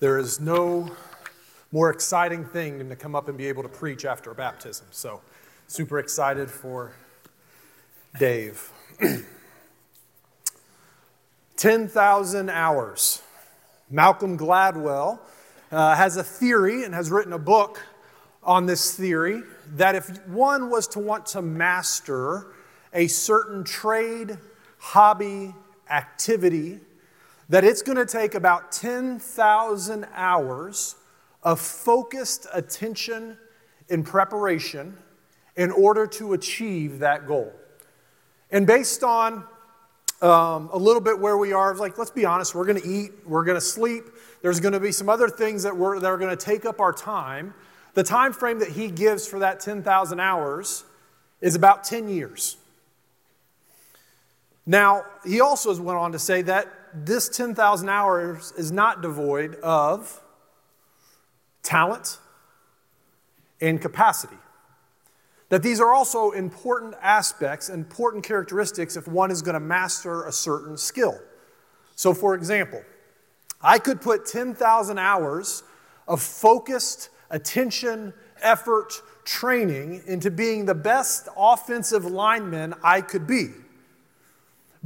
There is no more exciting thing than to come up and be able to preach after a baptism. So, super excited for Dave. 10,000 hours. Malcolm Gladwell uh, has a theory and has written a book on this theory that if one was to want to master a certain trade, hobby, activity, that it's going to take about 10,000 hours of focused attention in preparation in order to achieve that goal. And based on um, a little bit where we are, like, let's be honest, we're going to eat, we're going to sleep, there's going to be some other things that, we're, that are going to take up our time. The time frame that he gives for that 10,000 hours is about 10 years. Now, he also went on to say this 10,000 hours is not devoid of talent and capacity. That these are also important aspects, important characteristics if one is going to master a certain skill. So, for example, I could put 10,000 hours of focused attention, effort, training into being the best offensive lineman I could be.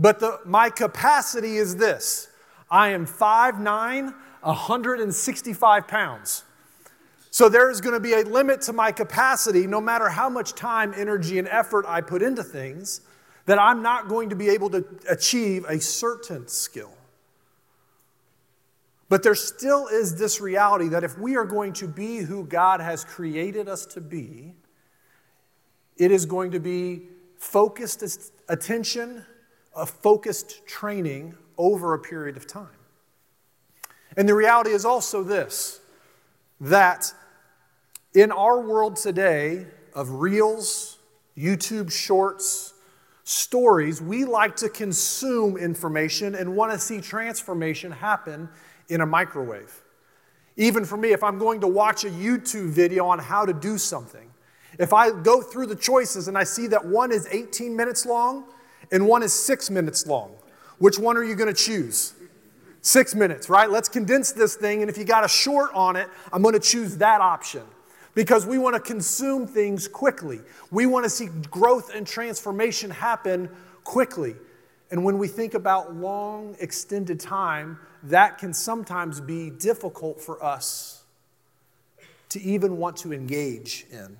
But the, my capacity is this I am 5'9, 165 pounds. So there is going to be a limit to my capacity, no matter how much time, energy, and effort I put into things, that I'm not going to be able to achieve a certain skill. But there still is this reality that if we are going to be who God has created us to be, it is going to be focused attention, a focused training over a period of time. And the reality is also this that in our world today of reels, YouTube shorts, stories, we like to consume information and want to see transformation happen in a microwave. Even for me, if I'm going to watch a YouTube video on how to do something, if I go through the choices and I see that one is 18 minutes long and one is six minutes long, which one are you going to choose? Six minutes, right? Let's condense this thing, and if you got a short on it, I'm going to choose that option because we want to consume things quickly. We want to see growth and transformation happen quickly. And when we think about long, extended time, that can sometimes be difficult for us to even want to engage in.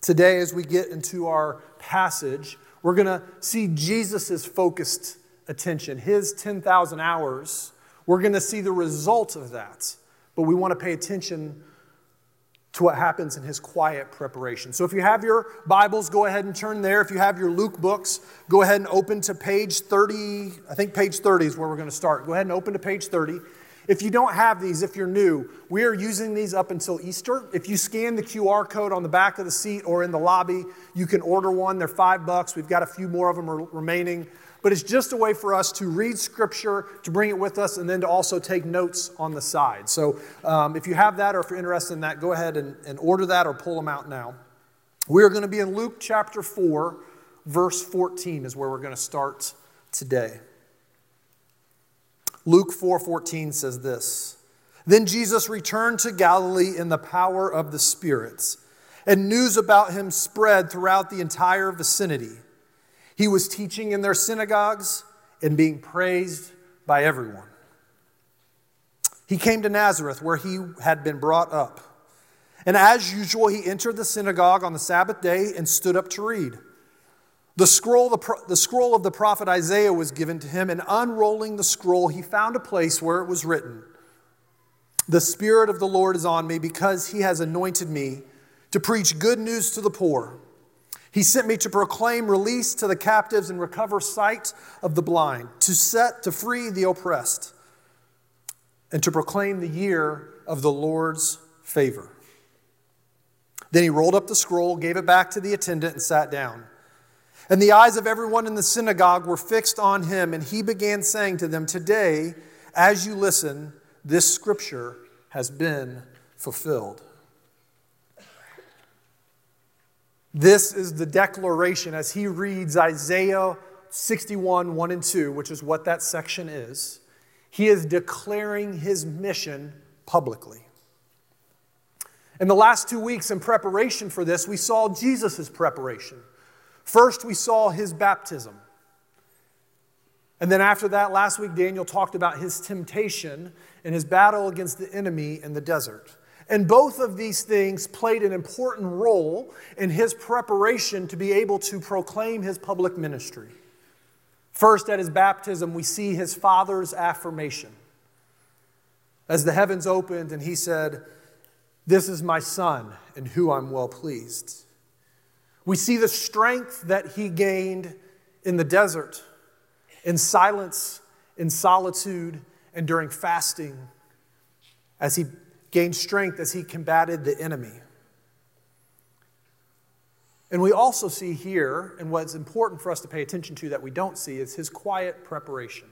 Today, as we get into our passage, we're going to see Jesus' focused attention, his 10,000 hours. We're going to see the result of that, but we want to pay attention to what happens in his quiet preparation. So if you have your Bibles, go ahead and turn there. If you have your Luke books, go ahead and open to page 30. I think page 30 is where we're going to start. Go ahead and open to page 30. If you don't have these, if you're new, we are using these up until Easter. If you scan the QR code on the back of the seat or in the lobby, you can order one. They're five bucks. We've got a few more of them remaining but it's just a way for us to read scripture, to bring it with us, and then to also take notes on the side. So um, if you have that or if you're interested in that, go ahead and, and order that or pull them out now. We are going to be in Luke chapter 4, verse 14 is where we're going to start today. Luke 4:14 says this. Then Jesus returned to Galilee in the power of the spirits, and news about him spread throughout the entire vicinity. He was teaching in their synagogues and being praised by everyone. He came to Nazareth, where he had been brought up. And as usual, he entered the synagogue on the Sabbath day and stood up to read. The scroll, the, the scroll of the prophet Isaiah was given to him, and unrolling the scroll, he found a place where it was written The Spirit of the Lord is on me because he has anointed me to preach good news to the poor. He sent me to proclaim release to the captives and recover sight of the blind, to set to free the oppressed, and to proclaim the year of the Lord's favor. Then he rolled up the scroll, gave it back to the attendant, and sat down. And the eyes of everyone in the synagogue were fixed on him, and he began saying to them, Today, as you listen, this scripture has been fulfilled. This is the declaration as he reads Isaiah 61, 1 and 2, which is what that section is. He is declaring his mission publicly. In the last two weeks, in preparation for this, we saw Jesus' preparation. First, we saw his baptism. And then after that, last week, Daniel talked about his temptation and his battle against the enemy in the desert. And both of these things played an important role in his preparation to be able to proclaim his public ministry. First, at his baptism, we see his father's affirmation. As the heavens opened and he said, This is my son in whom I'm well pleased. We see the strength that he gained in the desert, in silence, in solitude, and during fasting as he gained strength as he combated the enemy. And we also see here, and what's important for us to pay attention to that we don't see, is his quiet preparation,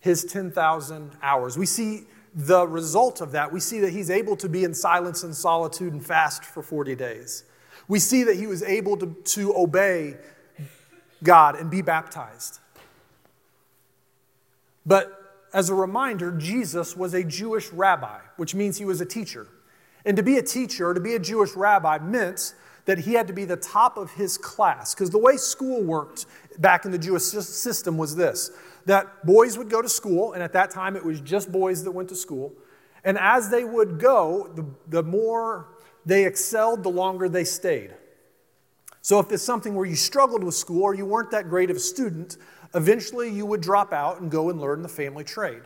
his 10,000 hours. We see the result of that. We see that he's able to be in silence and solitude and fast for 40 days. We see that he was able to, to obey God and be baptized. But as a reminder, Jesus was a Jewish rabbi, which means he was a teacher. And to be a teacher, to be a Jewish rabbi, meant that he had to be the top of his class. Because the way school worked back in the Jewish system was this that boys would go to school, and at that time it was just boys that went to school. And as they would go, the, the more they excelled, the longer they stayed. So if it's something where you struggled with school or you weren't that great of a student, Eventually, you would drop out and go and learn the family trade.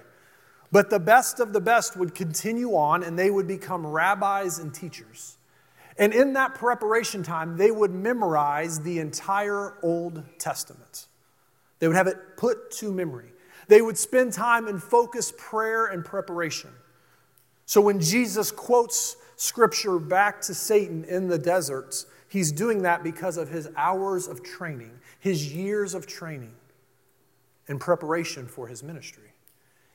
But the best of the best would continue on and they would become rabbis and teachers. And in that preparation time, they would memorize the entire Old Testament. They would have it put to memory. They would spend time in focused prayer and preparation. So when Jesus quotes scripture back to Satan in the deserts, he's doing that because of his hours of training, his years of training in preparation for his ministry.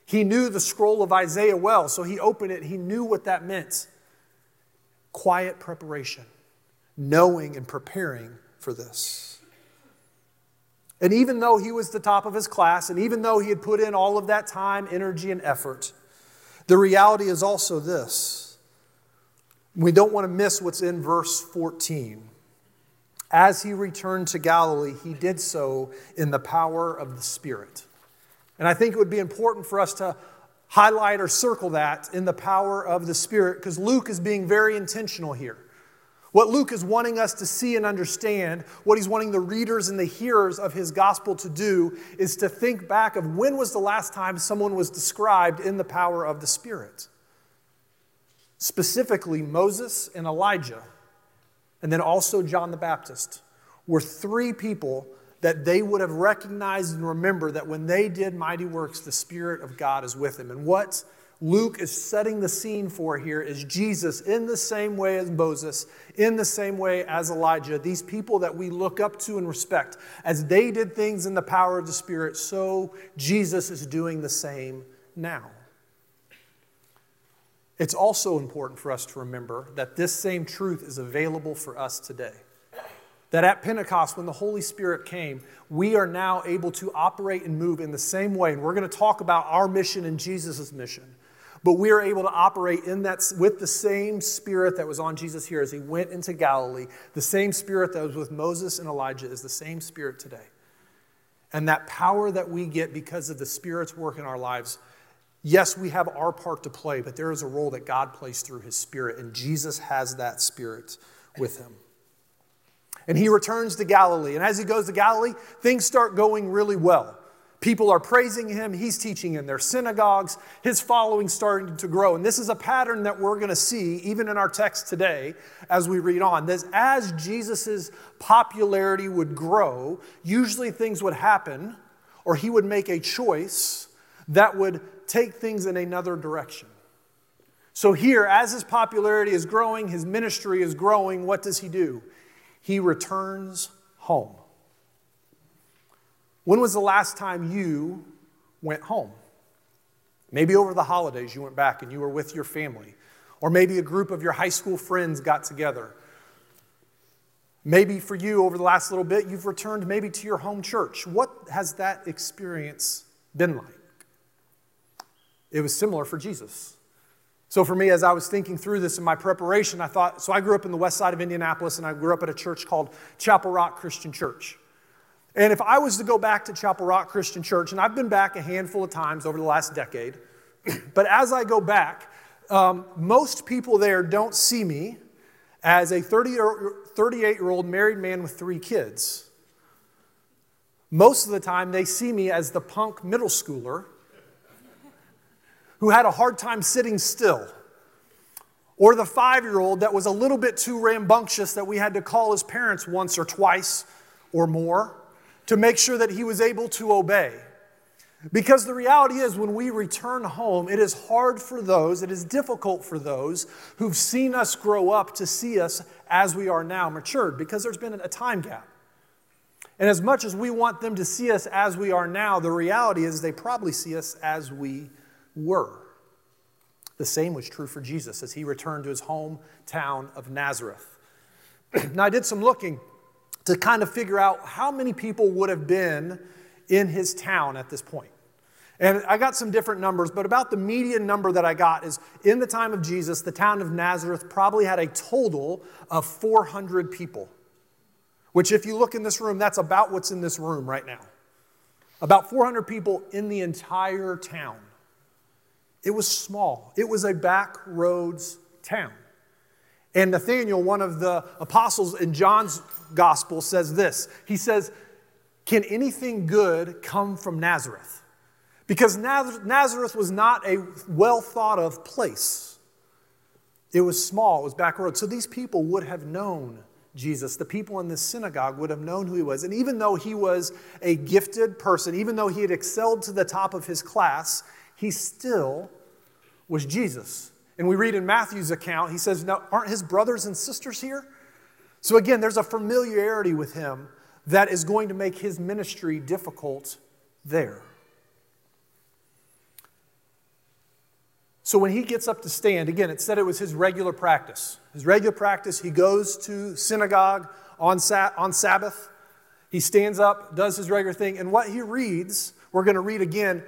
He knew the scroll of Isaiah well, so he opened it. He knew what that meant. Quiet preparation, knowing and preparing for this. And even though he was the top of his class, and even though he had put in all of that time, energy, and effort, the reality is also this. We don't want to miss what's in verse 14. As he returned to Galilee, he did so in the power of the Spirit. And I think it would be important for us to highlight or circle that in the power of the Spirit because Luke is being very intentional here. What Luke is wanting us to see and understand, what he's wanting the readers and the hearers of his gospel to do, is to think back of when was the last time someone was described in the power of the Spirit. Specifically, Moses and Elijah and then also John the Baptist were three people that they would have recognized and remembered that when they did mighty works, the Spirit of God is with them. And what Luke is setting the scene for here is Jesus, in the same way as Moses, in the same way as Elijah, these people that we look up to and respect, as they did things in the power of the Spirit, so Jesus is doing the same now. It's also important for us to remember that this same truth is available for us today. That at Pentecost, when the Holy Spirit came, we are now able to operate and move in the same way. And we're going to talk about our mission and Jesus' mission. But we are able to operate in that with the same spirit that was on Jesus here as he went into Galilee. The same spirit that was with Moses and Elijah is the same spirit today. And that power that we get because of the Spirit's work in our lives Yes, we have our part to play, but there is a role that God plays through his spirit, and Jesus has that spirit with him. And he returns to Galilee. And as he goes to Galilee, things start going really well. People are praising him. He's teaching in their synagogues. His following starting to grow. And this is a pattern that we're going to see even in our text today as we read on. That as Jesus' popularity would grow, usually things would happen, or he would make a choice that would take things in another direction. So, here, as his popularity is growing, his ministry is growing, what does he do? He returns home. When was the last time you went home? Maybe over the holidays you went back and you were with your family. Or maybe a group of your high school friends got together. Maybe for you, over the last little bit, you've returned maybe to your home church. What has that experience been like? It was similar for Jesus. So, for me, as I was thinking through this in my preparation, I thought so I grew up in the west side of Indianapolis and I grew up at a church called Chapel Rock Christian Church. And if I was to go back to Chapel Rock Christian Church, and I've been back a handful of times over the last decade, but as I go back, um, most people there don't see me as a 30 38 year old married man with three kids. Most of the time, they see me as the punk middle schooler who had a hard time sitting still, or the five year old that was a little bit too rambunctious that we had to call his parents once or twice or more to make sure that he was able to obey. Because the reality is, when we return home, it is hard for those, it is difficult for those who've seen us grow up to see us as we are now matured, because there's been a time gap. And as much as we want them to see us as we are now, the reality is they probably see us as we were. The same was true for Jesus as he returned to his hometown of Nazareth. now, I did some looking to kind of figure out how many people would have been in his town at this point. And I got some different numbers, but about the median number that I got is in the time of Jesus, the town of Nazareth probably had a total of 400 people. Which, if you look in this room, that's about what's in this room right now. About 400 people in the entire town. It was small, it was a back roads town. And Nathaniel, one of the apostles in John's gospel, says this He says, Can anything good come from Nazareth? Because Nazareth was not a well thought of place. It was small, it was back road. So these people would have known Jesus. The people in this synagogue would have known who he was. And even though he was a gifted person, even though he had excelled to the top of his class, he still was Jesus. And we read in Matthew's account, he says, Now, aren't his brothers and sisters here? So again, there's a familiarity with him that is going to make his ministry difficult there. So when he gets up to stand, again, it said it was his regular practice. His regular practice, he goes to synagogue on, on Sabbath. He stands up, does his regular thing, and what he reads, we're going to read again,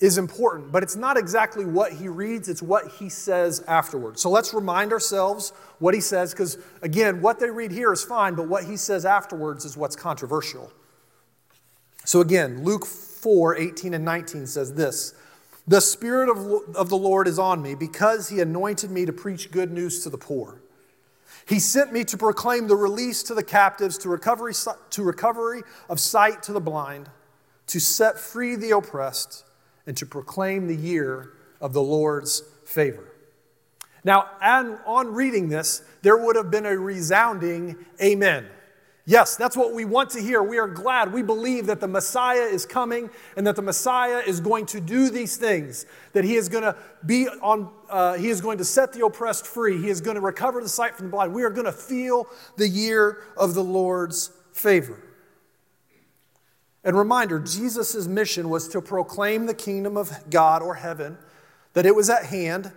is important, but it's not exactly what he reads, it's what he says afterwards. So let's remind ourselves what he says, because again, what they read here is fine, but what he says afterwards is what's controversial. So again, Luke 4 18 and 19 says this The Spirit of, of the Lord is on me because he anointed me to preach good news to the poor. He sent me to proclaim the release to the captives, to recovery, to recovery of sight to the blind, to set free the oppressed and to proclaim the year of the Lord's favor. Now, on reading this, there would have been a resounding amen. Yes, that's what we want to hear. We are glad. We believe that the Messiah is coming and that the Messiah is going to do these things. That he is going to be on, uh, he is going to set the oppressed free. He is going to recover the sight from the blind. We are going to feel the year of the Lord's favor. And reminder Jesus' mission was to proclaim the kingdom of God or heaven, that it was at hand.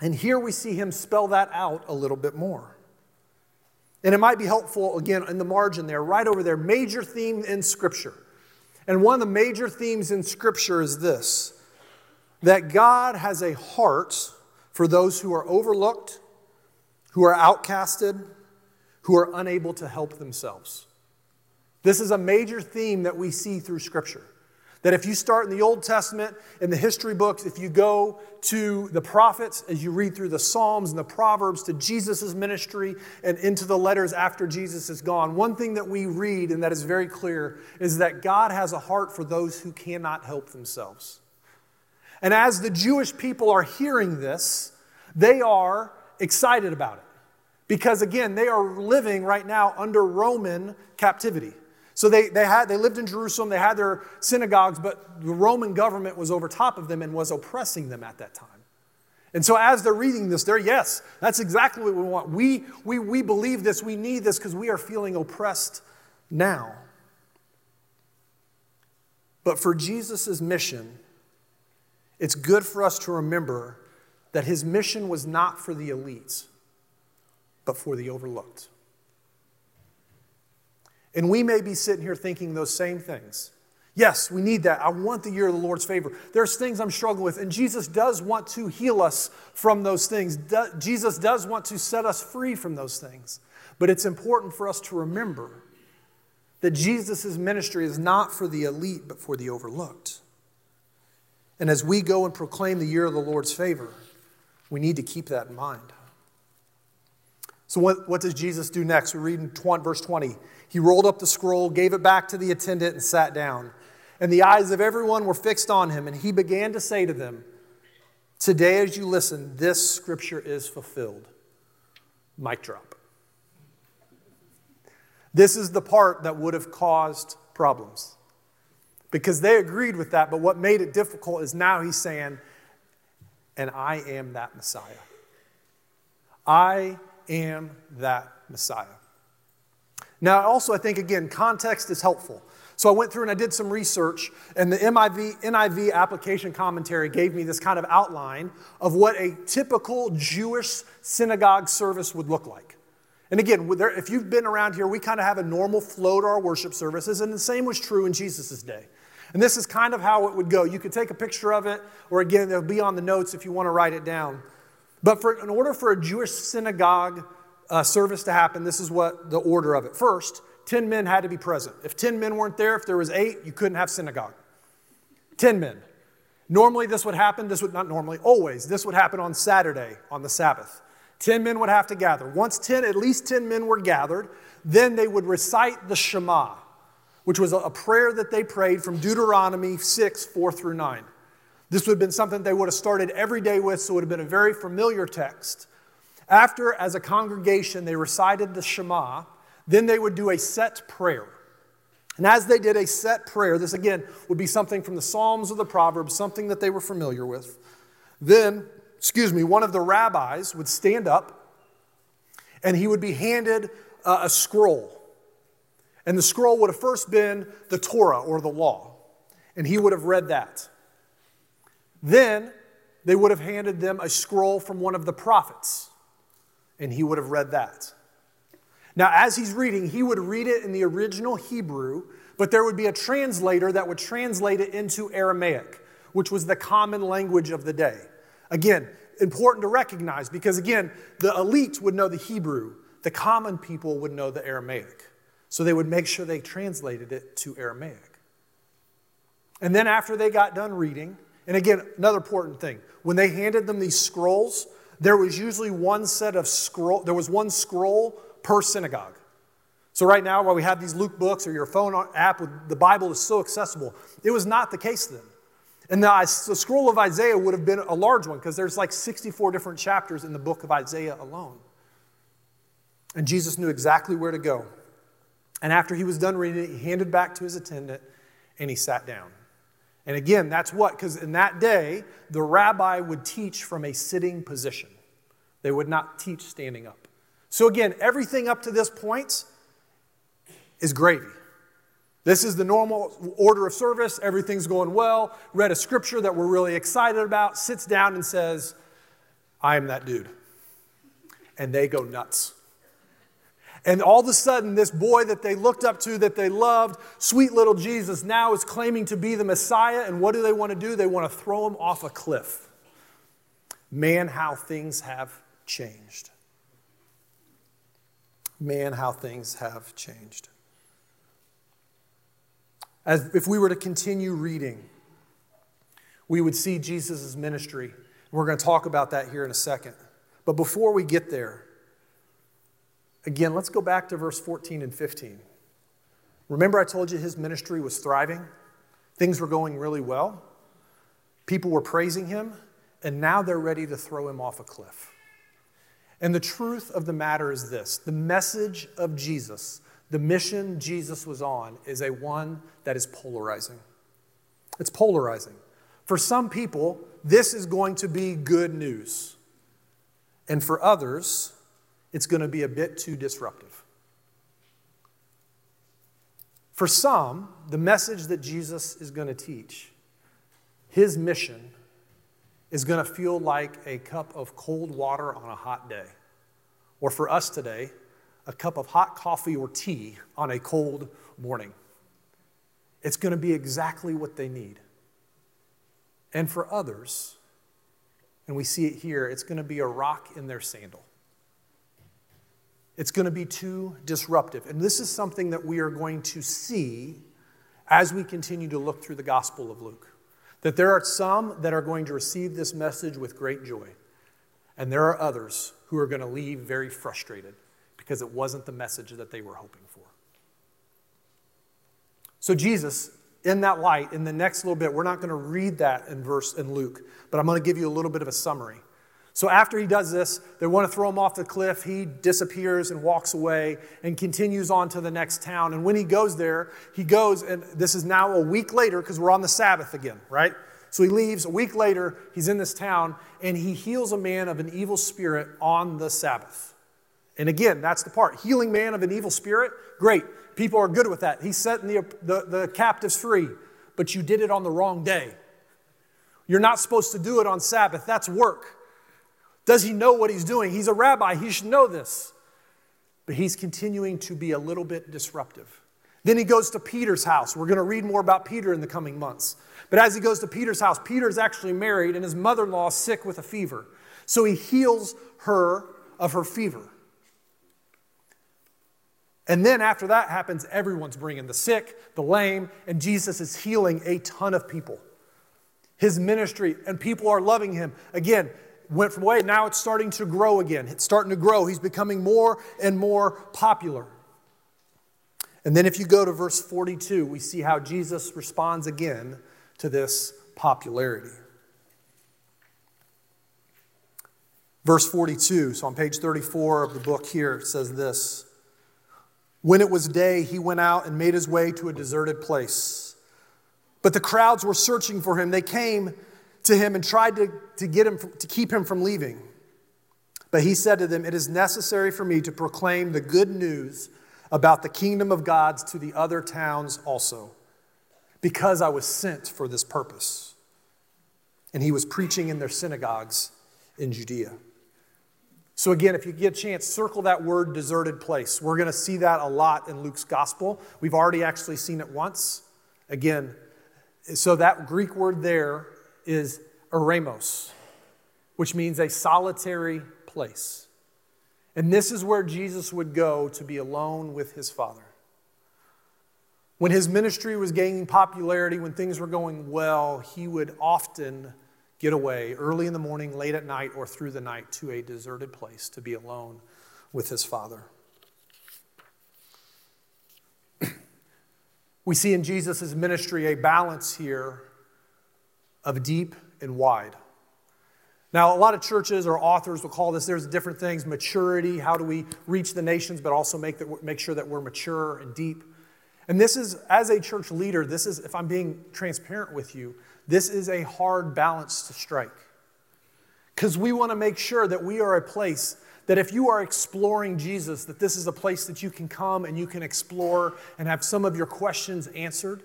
And here we see him spell that out a little bit more. And it might be helpful, again, in the margin there, right over there, major theme in Scripture. And one of the major themes in Scripture is this that God has a heart for those who are overlooked, who are outcasted, who are unable to help themselves. This is a major theme that we see through Scripture. That if you start in the Old Testament, in the history books, if you go to the prophets, as you read through the Psalms and the Proverbs to Jesus' ministry and into the letters after Jesus is gone, one thing that we read and that is very clear is that God has a heart for those who cannot help themselves. And as the Jewish people are hearing this, they are excited about it. Because again, they are living right now under Roman captivity. So they, they, had, they lived in Jerusalem, they had their synagogues, but the Roman government was over top of them and was oppressing them at that time. And so as they're reading this, they're, yes, that's exactly what we want. We, we, we believe this, we need this because we are feeling oppressed now. But for Jesus' mission, it's good for us to remember that his mission was not for the elites, but for the overlooked. And we may be sitting here thinking those same things. Yes, we need that. I want the year of the Lord's favor. There's things I'm struggling with, and Jesus does want to heal us from those things. Jesus does want to set us free from those things. But it's important for us to remember that Jesus' ministry is not for the elite, but for the overlooked. And as we go and proclaim the year of the Lord's favor, we need to keep that in mind. So, what, what does Jesus do next? We read in 20, verse 20. He rolled up the scroll, gave it back to the attendant, and sat down. And the eyes of everyone were fixed on him, and he began to say to them, Today, as you listen, this scripture is fulfilled. Mic drop. This is the part that would have caused problems because they agreed with that, but what made it difficult is now he's saying, And I am that Messiah. I am that Messiah. Now, also, I think, again, context is helpful. So I went through and I did some research, and the NIV, NIV application commentary gave me this kind of outline of what a typical Jewish synagogue service would look like. And again, if you've been around here, we kind of have a normal flow to our worship services, and the same was true in Jesus' day. And this is kind of how it would go. You could take a picture of it, or again, it'll be on the notes if you want to write it down. But for, in order for a Jewish synagogue uh, service to happen, this is what the order of it. First, 10 men had to be present. If 10 men weren't there, if there was eight, you couldn't have synagogue. 10 men. Normally, this would happen, this would not normally, always, this would happen on Saturday, on the Sabbath. 10 men would have to gather. Once 10, at least 10 men were gathered, then they would recite the Shema, which was a prayer that they prayed from Deuteronomy 6, 4 through 9. This would have been something they would have started every day with, so it would have been a very familiar text. After, as a congregation, they recited the Shema, then they would do a set prayer. And as they did a set prayer, this again would be something from the Psalms or the Proverbs, something that they were familiar with. Then, excuse me, one of the rabbis would stand up and he would be handed a scroll. And the scroll would have first been the Torah or the law. And he would have read that. Then they would have handed them a scroll from one of the prophets, and he would have read that. Now, as he's reading, he would read it in the original Hebrew, but there would be a translator that would translate it into Aramaic, which was the common language of the day. Again, important to recognize because, again, the elite would know the Hebrew, the common people would know the Aramaic. So they would make sure they translated it to Aramaic. And then, after they got done reading, and again, another important thing when they handed them these scrolls, there was usually one set of scroll, there was one scroll per synagogue. So, right now, while we have these Luke books or your phone app with the Bible is so accessible, it was not the case then. And the, the scroll of Isaiah would have been a large one because there's like 64 different chapters in the book of Isaiah alone. And Jesus knew exactly where to go. And after he was done reading it, he handed back to his attendant and he sat down. And again, that's what, because in that day, the rabbi would teach from a sitting position. They would not teach standing up. So again, everything up to this point is gravy. This is the normal order of service. Everything's going well. Read a scripture that we're really excited about, sits down and says, I am that dude. And they go nuts. And all of a sudden, this boy that they looked up to, that they loved, sweet little Jesus, now is claiming to be the Messiah. And what do they want to do? They want to throw him off a cliff. Man, how things have changed. Man, how things have changed. As if we were to continue reading, we would see Jesus' ministry. We're going to talk about that here in a second. But before we get there, Again, let's go back to verse 14 and 15. Remember, I told you his ministry was thriving? Things were going really well. People were praising him, and now they're ready to throw him off a cliff. And the truth of the matter is this the message of Jesus, the mission Jesus was on, is a one that is polarizing. It's polarizing. For some people, this is going to be good news. And for others, it's going to be a bit too disruptive. For some, the message that Jesus is going to teach, his mission, is going to feel like a cup of cold water on a hot day. Or for us today, a cup of hot coffee or tea on a cold morning. it's going to be exactly what they need. And for others, and we see it here, it's going to be a rock in their sandal. It's going to be too disruptive. And this is something that we are going to see as we continue to look through the Gospel of Luke. That there are some that are going to receive this message with great joy, and there are others who are going to leave very frustrated because it wasn't the message that they were hoping for. So, Jesus, in that light, in the next little bit, we're not going to read that in verse in Luke, but I'm going to give you a little bit of a summary. So after he does this, they want to throw him off the cliff. He disappears and walks away and continues on to the next town. And when he goes there, he goes, and this is now a week later because we're on the Sabbath again, right? So he leaves. A week later, he's in this town and he heals a man of an evil spirit on the Sabbath. And again, that's the part. Healing man of an evil spirit, great. People are good with that. He's setting the, the, the captives free, but you did it on the wrong day. You're not supposed to do it on Sabbath. That's work. Does he know what he's doing? He's a rabbi, he should know this. But he's continuing to be a little bit disruptive. Then he goes to Peter's house. We're going to read more about Peter in the coming months. But as he goes to Peter's house, Peter is actually married and his mother in law is sick with a fever. So he heals her of her fever. And then after that happens, everyone's bringing the sick, the lame, and Jesus is healing a ton of people. His ministry, and people are loving him. Again, went from away. Now it's starting to grow again. It's starting to grow. He's becoming more and more popular. And then if you go to verse 42, we see how Jesus responds again to this popularity. Verse 42, so on page 34 of the book here, it says this When it was day, he went out and made his way to a deserted place. But the crowds were searching for him. They came to him and tried to, to get him to keep him from leaving. But he said to them, It is necessary for me to proclaim the good news about the kingdom of God to the other towns also, because I was sent for this purpose. And he was preaching in their synagogues in Judea. So, again, if you get a chance, circle that word deserted place. We're going to see that a lot in Luke's gospel. We've already actually seen it once. Again, so that Greek word there is eremos, which means a solitary place. And this is where Jesus would go to be alone with his Father. When his ministry was gaining popularity, when things were going well, he would often get away early in the morning, late at night, or through the night to a deserted place to be alone with his Father. we see in Jesus' ministry a balance here of deep and wide. Now, a lot of churches or authors will call this, there's different things maturity, how do we reach the nations, but also make, that, make sure that we're mature and deep. And this is, as a church leader, this is, if I'm being transparent with you, this is a hard balance to strike. Because we want to make sure that we are a place that if you are exploring Jesus, that this is a place that you can come and you can explore and have some of your questions answered.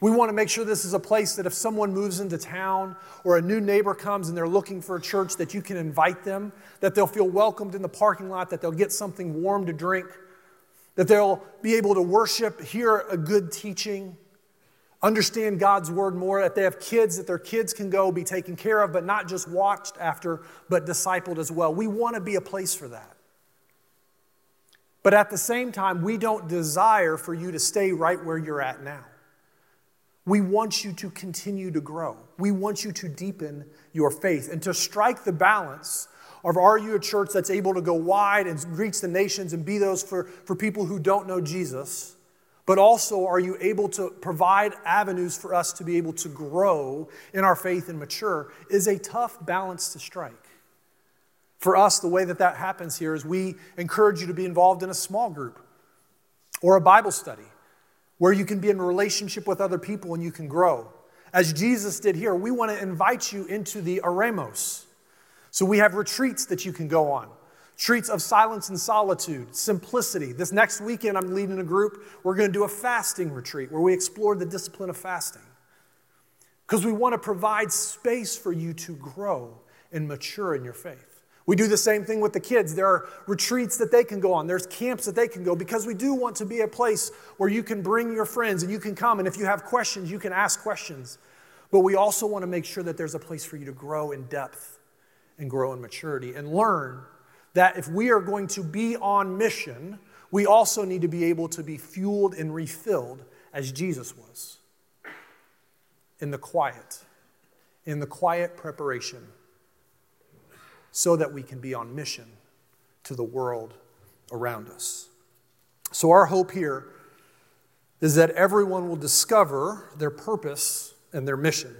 We want to make sure this is a place that if someone moves into town or a new neighbor comes and they're looking for a church, that you can invite them, that they'll feel welcomed in the parking lot, that they'll get something warm to drink, that they'll be able to worship, hear a good teaching, understand God's word more, that they have kids, that their kids can go be taken care of, but not just watched after, but discipled as well. We want to be a place for that. But at the same time, we don't desire for you to stay right where you're at now. We want you to continue to grow. We want you to deepen your faith and to strike the balance of are you a church that's able to go wide and reach the nations and be those for, for people who don't know Jesus? But also, are you able to provide avenues for us to be able to grow in our faith and mature? Is a tough balance to strike. For us, the way that that happens here is we encourage you to be involved in a small group or a Bible study where you can be in relationship with other people and you can grow. As Jesus did here, we want to invite you into the eremos. So we have retreats that you can go on. Retreats of silence and solitude, simplicity. This next weekend, I'm leading a group. We're going to do a fasting retreat where we explore the discipline of fasting. Because we want to provide space for you to grow and mature in your faith. We do the same thing with the kids. There are retreats that they can go on, there's camps that they can go because we do want to be a place where you can bring your friends and you can come. And if you have questions, you can ask questions. But we also want to make sure that there's a place for you to grow in depth and grow in maturity and learn that if we are going to be on mission, we also need to be able to be fueled and refilled as Jesus was in the quiet, in the quiet preparation, so that we can be on mission to the world around us. So, our hope here is that everyone will discover their purpose and their mission.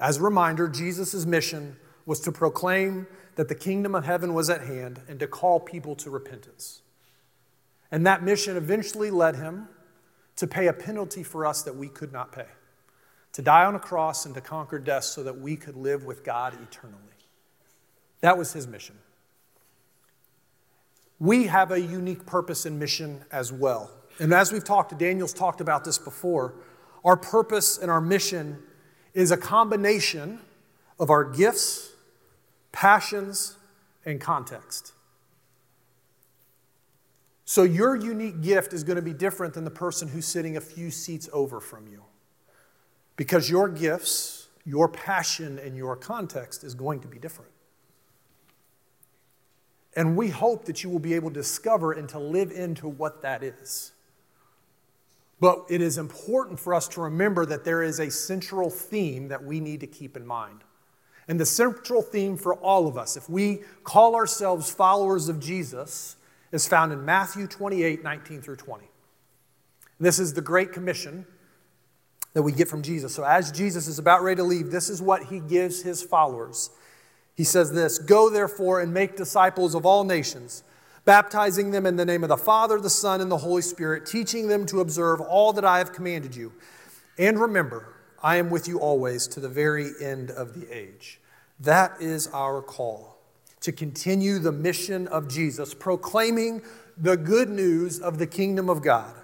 As a reminder, Jesus' mission was to proclaim that the kingdom of heaven was at hand and to call people to repentance. And that mission eventually led him to pay a penalty for us that we could not pay, to die on a cross and to conquer death so that we could live with God eternally. That was his mission. We have a unique purpose and mission as well. And as we've talked, Daniel's talked about this before, our purpose and our mission is a combination of our gifts, passions, and context. So, your unique gift is going to be different than the person who's sitting a few seats over from you. Because your gifts, your passion, and your context is going to be different. And we hope that you will be able to discover and to live into what that is. But it is important for us to remember that there is a central theme that we need to keep in mind. And the central theme for all of us, if we call ourselves followers of Jesus, is found in Matthew 28 19 through 20. This is the Great Commission that we get from Jesus. So, as Jesus is about ready to leave, this is what he gives his followers. He says this Go therefore and make disciples of all nations, baptizing them in the name of the Father, the Son, and the Holy Spirit, teaching them to observe all that I have commanded you. And remember, I am with you always to the very end of the age. That is our call to continue the mission of Jesus, proclaiming the good news of the kingdom of God,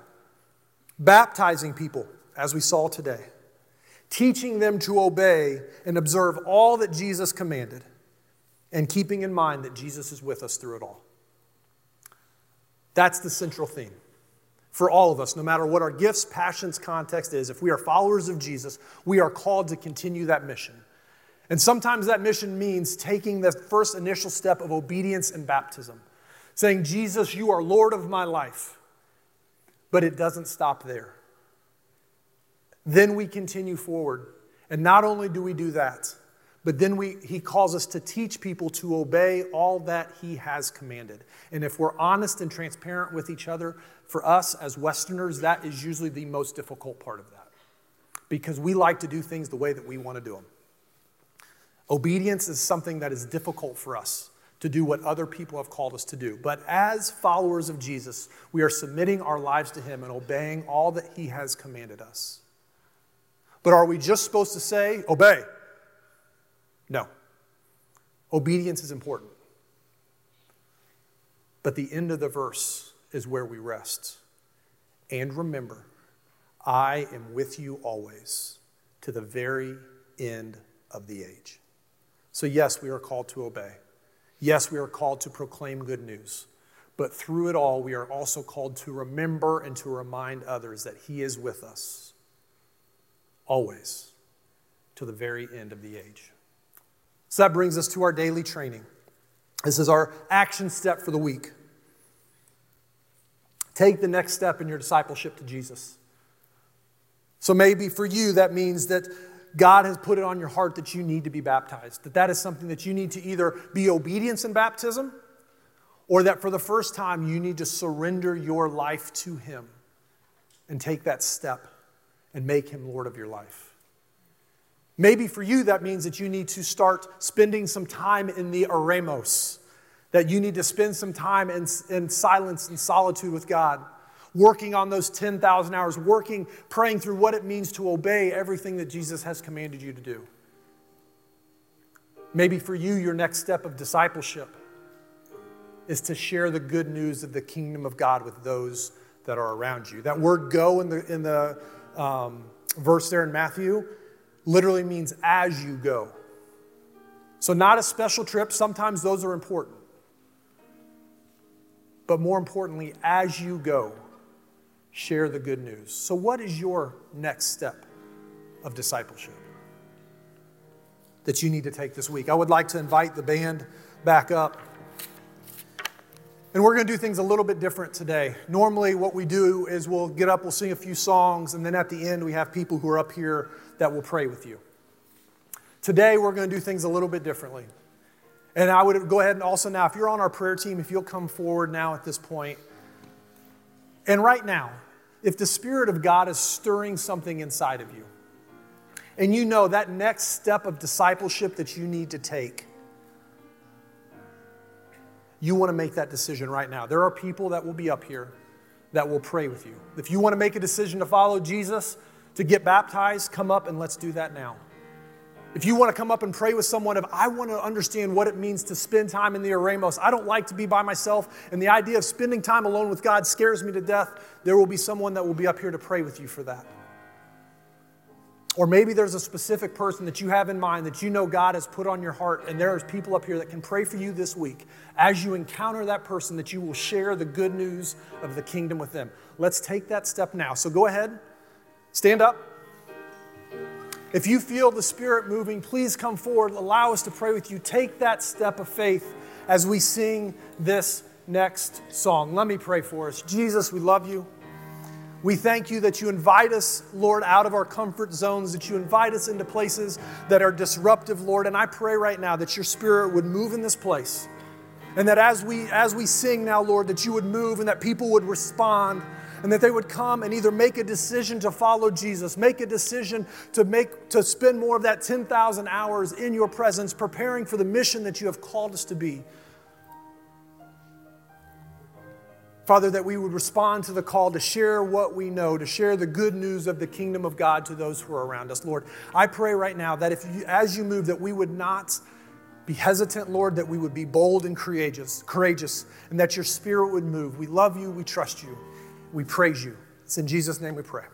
baptizing people, as we saw today, teaching them to obey and observe all that Jesus commanded, and keeping in mind that Jesus is with us through it all. That's the central theme for all of us, no matter what our gifts, passions, context is. If we are followers of Jesus, we are called to continue that mission. And sometimes that mission means taking the first initial step of obedience and baptism, saying, Jesus, you are Lord of my life. But it doesn't stop there. Then we continue forward. And not only do we do that, but then we, he calls us to teach people to obey all that he has commanded. And if we're honest and transparent with each other, for us as Westerners, that is usually the most difficult part of that. Because we like to do things the way that we want to do them. Obedience is something that is difficult for us to do what other people have called us to do. But as followers of Jesus, we are submitting our lives to him and obeying all that he has commanded us. But are we just supposed to say, obey? No. Obedience is important. But the end of the verse is where we rest. And remember, I am with you always to the very end of the age. So, yes, we are called to obey. Yes, we are called to proclaim good news. But through it all, we are also called to remember and to remind others that He is with us always to the very end of the age. So that brings us to our daily training. This is our action step for the week. Take the next step in your discipleship to Jesus. So maybe for you, that means that God has put it on your heart that you need to be baptized, that that is something that you need to either be obedience in baptism or that for the first time you need to surrender your life to Him and take that step and make Him Lord of your life. Maybe for you, that means that you need to start spending some time in the eremos, that you need to spend some time in, in silence and solitude with God, working on those 10,000 hours, working, praying through what it means to obey everything that Jesus has commanded you to do. Maybe for you, your next step of discipleship is to share the good news of the kingdom of God with those that are around you. That word go in the, in the um, verse there in Matthew literally means as you go. So, not a special trip. Sometimes those are important. But more importantly, as you go, share the good news. So, what is your next step of discipleship that you need to take this week? I would like to invite the band back up. And we're going to do things a little bit different today. Normally, what we do is we'll get up, we'll sing a few songs, and then at the end, we have people who are up here that will pray with you. Today, we're going to do things a little bit differently. And I would go ahead and also now, if you're on our prayer team, if you'll come forward now at this point. And right now, if the Spirit of God is stirring something inside of you, and you know that next step of discipleship that you need to take, you want to make that decision right now. There are people that will be up here that will pray with you. If you want to make a decision to follow Jesus, to get baptized, come up and let's do that now. If you want to come up and pray with someone, if I want to understand what it means to spend time in the Eremos, I don't like to be by myself, and the idea of spending time alone with God scares me to death, there will be someone that will be up here to pray with you for that. Or maybe there's a specific person that you have in mind that you know God has put on your heart, and there's people up here that can pray for you this week. As you encounter that person, that you will share the good news of the kingdom with them. Let's take that step now. So go ahead, stand up. If you feel the Spirit moving, please come forward. Allow us to pray with you. Take that step of faith as we sing this next song. Let me pray for us. Jesus, we love you. We thank you that you invite us, Lord, out of our comfort zones, that you invite us into places that are disruptive, Lord. And I pray right now that your spirit would move in this place. And that as we as we sing now, Lord, that you would move and that people would respond and that they would come and either make a decision to follow Jesus, make a decision to make to spend more of that 10,000 hours in your presence preparing for the mission that you have called us to be. Father, that we would respond to the call to share what we know, to share the good news of the kingdom of God to those who are around us. Lord, I pray right now that if you, as you move, that we would not be hesitant, Lord, that we would be bold and courageous, courageous, and that your spirit would move. We love you, we trust you, we praise you. It's in Jesus' name we pray.